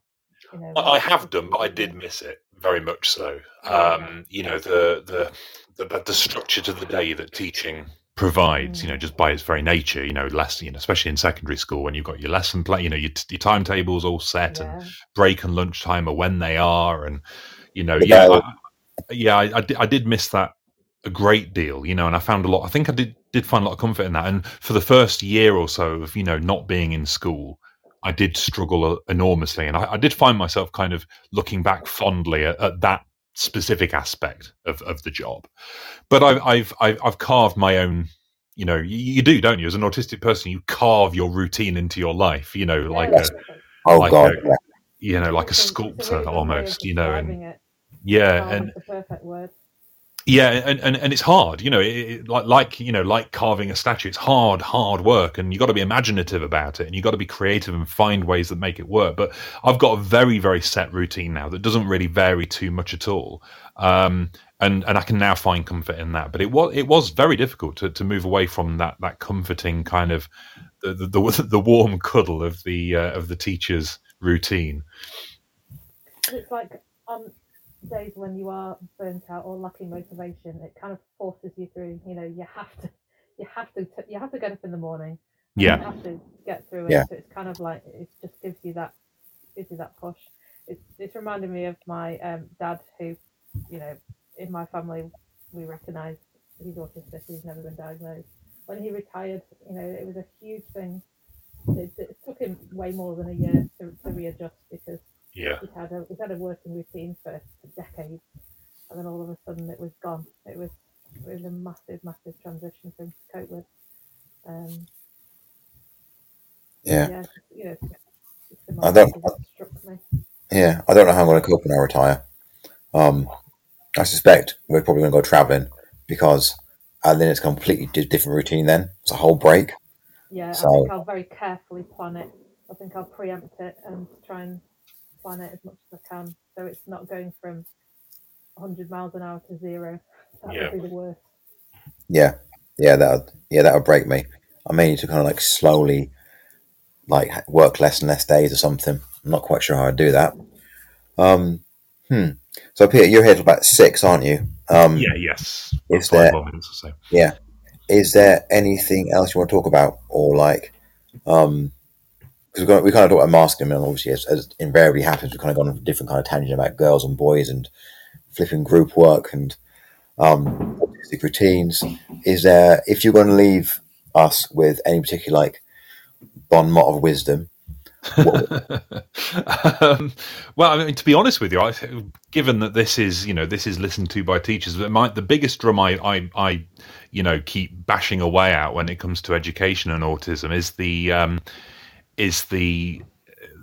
You know, I I have done, but I did miss it very much so. Um, you know, the, the the the structure to the day that teaching provides, you know, just by its very nature, you know, less, you know, especially in secondary school when you've got your lesson plan, you know, your, your timetables all set and break and lunchtime are when they are, and you know, The yeah. I, yeah, I, I, did, I did miss that a great deal, you know, and I found a lot. I think I did did find a lot of comfort in that. And for the first year or so of you know not being in school, I did struggle uh, enormously, and I, I did find myself kind of looking back fondly at, at that specific aspect of, of the job. But I've, I've I've I've carved my own. You know, you, you do, don't you? As an autistic person, you carve your routine into your life. You know, like Yeah, a Oh Like God, a- yeah. you know, like a it's it's sculptor really good way of almost. You know, and yeah, Oh, and the perfect word. Yeah, and, and, and it's hard, you know, it, it, like like you know, like carving a statue. It's hard, hard work, and you've got to be imaginative about it, and you've got to be creative and find ways that make it work. But I've got a very, very set routine now that doesn't really vary too much at all, um, and and I can now find comfort in that. But it was it was very difficult to, to move away from that that comforting kind of the the, the, the warm cuddle of the uh, of the teacher's routine. It's like on days when you are burnt out or lacking motivation, it kind of forces you through. You know, you have to, you have to, t- you have to get up in the morning. Yeah. you have to get through it. Yeah. So it's kind of like it just gives you that, gives you that push. It's it's reminded me of my um, dad, who, you know, in my family we recognise he's autistic. He's never been diagnosed. When he retired, you know, it was a huge thing. It, it took him way more than a year to, to readjust because Yeah. he'd had a he'd had a working routine for decades, and then all of a sudden it was gone. It was it was a massive, massive transition for him to cope with. Um, Yeah. yeah, you know, I don't- struck me. Yeah, I don't know how I'm going to cope when I retire. Um, I suspect we're probably going to go traveling because and then it's a completely different routine. Then it's a whole break. Yeah, I think I'll very carefully plan it. I think I'll preempt it and try and plan it as much as I can, so it's not going from 100 miles an hour to zero. That Yeah. would be the worst. Yeah, yeah, that yeah that would break me. I may need to kind of like slowly, like work less and less days or something. I'm not quite sure how I'd do that. Um, hmm. So Peter, you're here till about six, aren't you? Um, Yeah. Yes. Is there more or so. Yeah. Is there anything else you want to talk about, or like, um, because we kind of talk about masking, and obviously, as, as invariably happens, we've kind of gone on a different kind of tangent about girls and boys and flipping group work and um, autistic routines. Is there, if you're going to leave us with any particular like bon mot of wisdom, um, well, I mean, to be honest with you, I, given that this is, you know, this is listened to by teachers, but my, the biggest drum I, I, I, you know, keep bashing away at when it comes to education and autism is the, um, is the,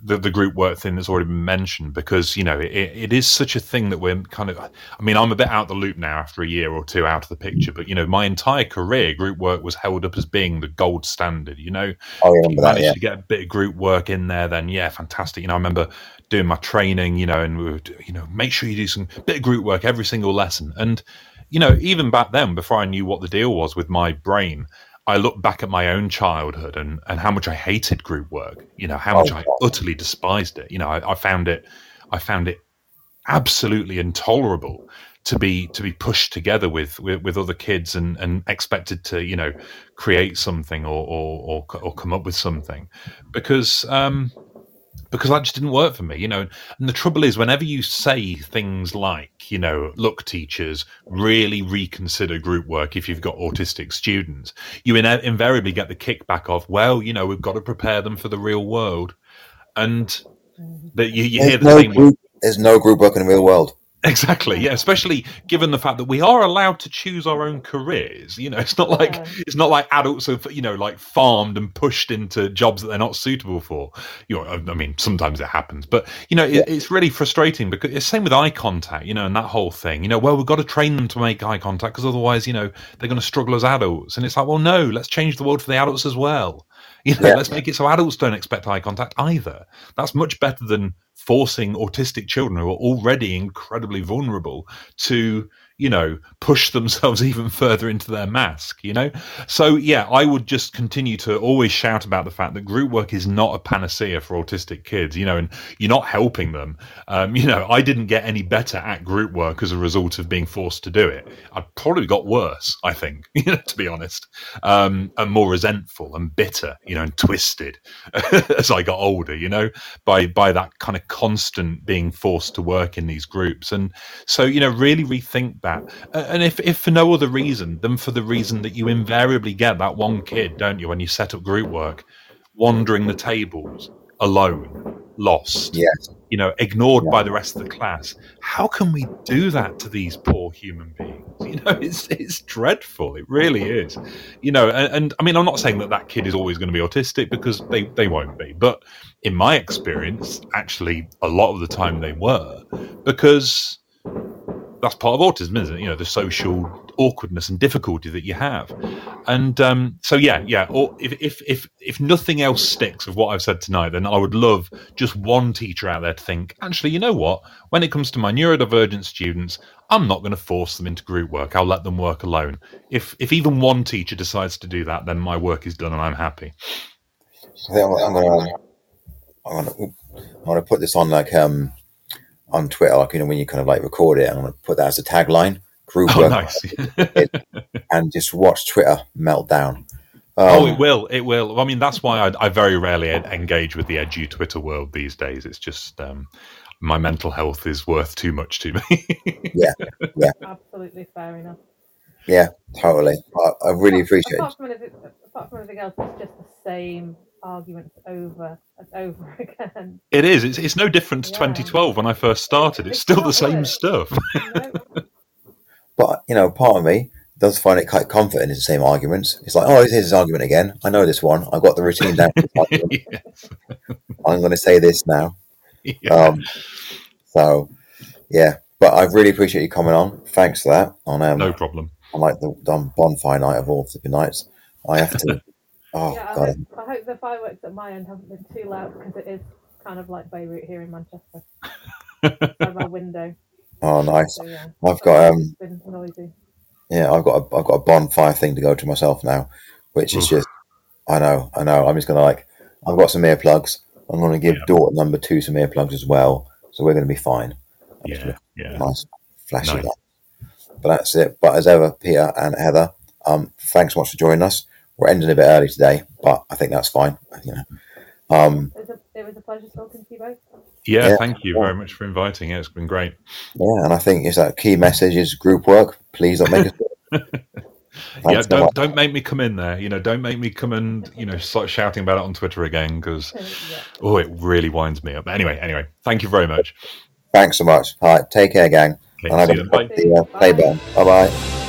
the, the group work thing that's already been mentioned because you know it, it is such a thing that we're kind of i mean i'm a bit out the loop now after a year or two out of the picture but you know my entire career group work was held up as being the gold standard you know I if you remember that. managed Yeah, to get a bit of group work in there, then yeah, fantastic. You know, I remember doing my training, you know, and we would, you know, make sure you do some bit of group work every single lesson. And, you know, even back then, before I knew what the deal was with my brain, I look back at my own childhood and, and how much I hated group work, you know, how much Oh, I utterly despised it. You know, I, I found it, I found it absolutely intolerable to be to be pushed together with with, with other kids and, and expected to you know create something or or, or or come up with something because um because that just didn't work for me you know and the trouble is whenever you say things like you know look teachers really reconsider group work if you've got autistic students you in- invariably get the kickback of well you know we've got to prepare them for the real world and Mhm. that you, you hear the no same group. There's no group work in the real world. Exactly. Yeah. Especially given the fact that we are allowed to choose our own careers. You know, it's not like Yeah. it's not like adults are you know like farmed and pushed into jobs that they're not suitable for. You know, I mean, sometimes it happens, but you know, it, it's really frustrating because it's same with eye contact. You know, and that whole thing. You know, well, we've got to train them to make eye contact because otherwise, you know, they're going to struggle as adults. And it's like, well, no, let's change the world for the adults as well. You know, Yeah. let's make it so adults don't expect eye contact either. That's much better than forcing autistic children who are already incredibly vulnerable to you know push themselves even further into their mask you know? So yeah i would just continue to always shout about the fact that group work is not a panacea for autistic kids you know and you're not helping them. Um, you know i didn't get any better at group work as a result of being forced to do it. I probably got worse i think you know to be honest um, and more resentful and bitter you know and twisted as i got older you know by by that kind of constant being forced to work in these groups. And so you know really rethink that. And if if for no other reason than for the reason that you invariably get that one kid don't you when you set up group work wandering the tables alone lost Yes. you know ignored Yeah. by the rest of the class. How can we do that to these poor human beings? You know it's it's dreadful. It really is. You know and, and i mean i'm not saying that that kid is always going to be autistic because they they won't be but in my experience actually a lot of the time they were because that's part of autism isn't it? You know the social awkwardness and difficulty that you have. And um, so yeah yeah or if, if if if nothing else sticks of what i've said tonight then i would love just one teacher out there to think actually you know what? When it comes to my neurodivergent students i'm not going to force them into group work. I'll let them work alone. If if even one teacher decides to do that then my work is done and i'm happy. I think I'm, I'm I'm gonna, I'm gonna put this on like um on Twitter, like you know when you kind of like record it. I'm gonna put that as a tagline: group oh work, nice and just watch Twitter melt down. Um, Oh, it will. It will. I mean, that's why I, I very rarely engage with the edgy Twitter world these days. It's just um, my mental health is worth too much to me. Yeah, yeah, absolutely fair enough. Yeah, totally. I, I really appreciate apart it. from, anything, apart from anything else, it's just the same arguments over and over again. It is. It's, it's no different to Yeah. 2012 when I first started. It's It's still the same it? stuff. You? But you know, part of me does find it quite comforting. It's the same arguments. It's like, oh, here's his argument again. I know this one. I've got the routine down. for this argument. yes. I'm going to say this now. Yeah. Um, so, yeah. But I really appreciate you coming on. Thanks for that. On um, no problem. on like the on bonfire night of all flipping nights. I have to. Oh yeah, I god. hope, I hope the fireworks at my end haven't been too loud because it is kind of like Beirut here in Manchester. By my window. Oh nice. So yeah, I've got um it's been noisy. yeah I've got a, I've got a bonfire thing to go to myself now, which is just I know I know I'm just gonna like I've got some earplugs. I'm gonna give Yeah. daughter number two some earplugs as well, so we're gonna be fine. Yeah. Yeah. Nice flashy Nice. light. But that's it. But as ever, Peter and Heather, um, thanks so much for joining us. We're ending a bit early today, but I think that's fine. You know, um, It was a, it was a pleasure talking to you both. Yeah, Yeah. thank you very much for inviting. Yeah, it's been great. yeah, and I think it's that key message is group work. Please don't make us. yeah, Thanks so don't much. don't make me come in there. You know, don't make me come and you know start shouting about it on Twitter again because yeah. oh, it really winds me up. But anyway, anyway, thank you very much. Thanks so much. All right, take care, gang. Okay, And I'm see you going then. to Bye. the uh, play Bye. button. Bye bye.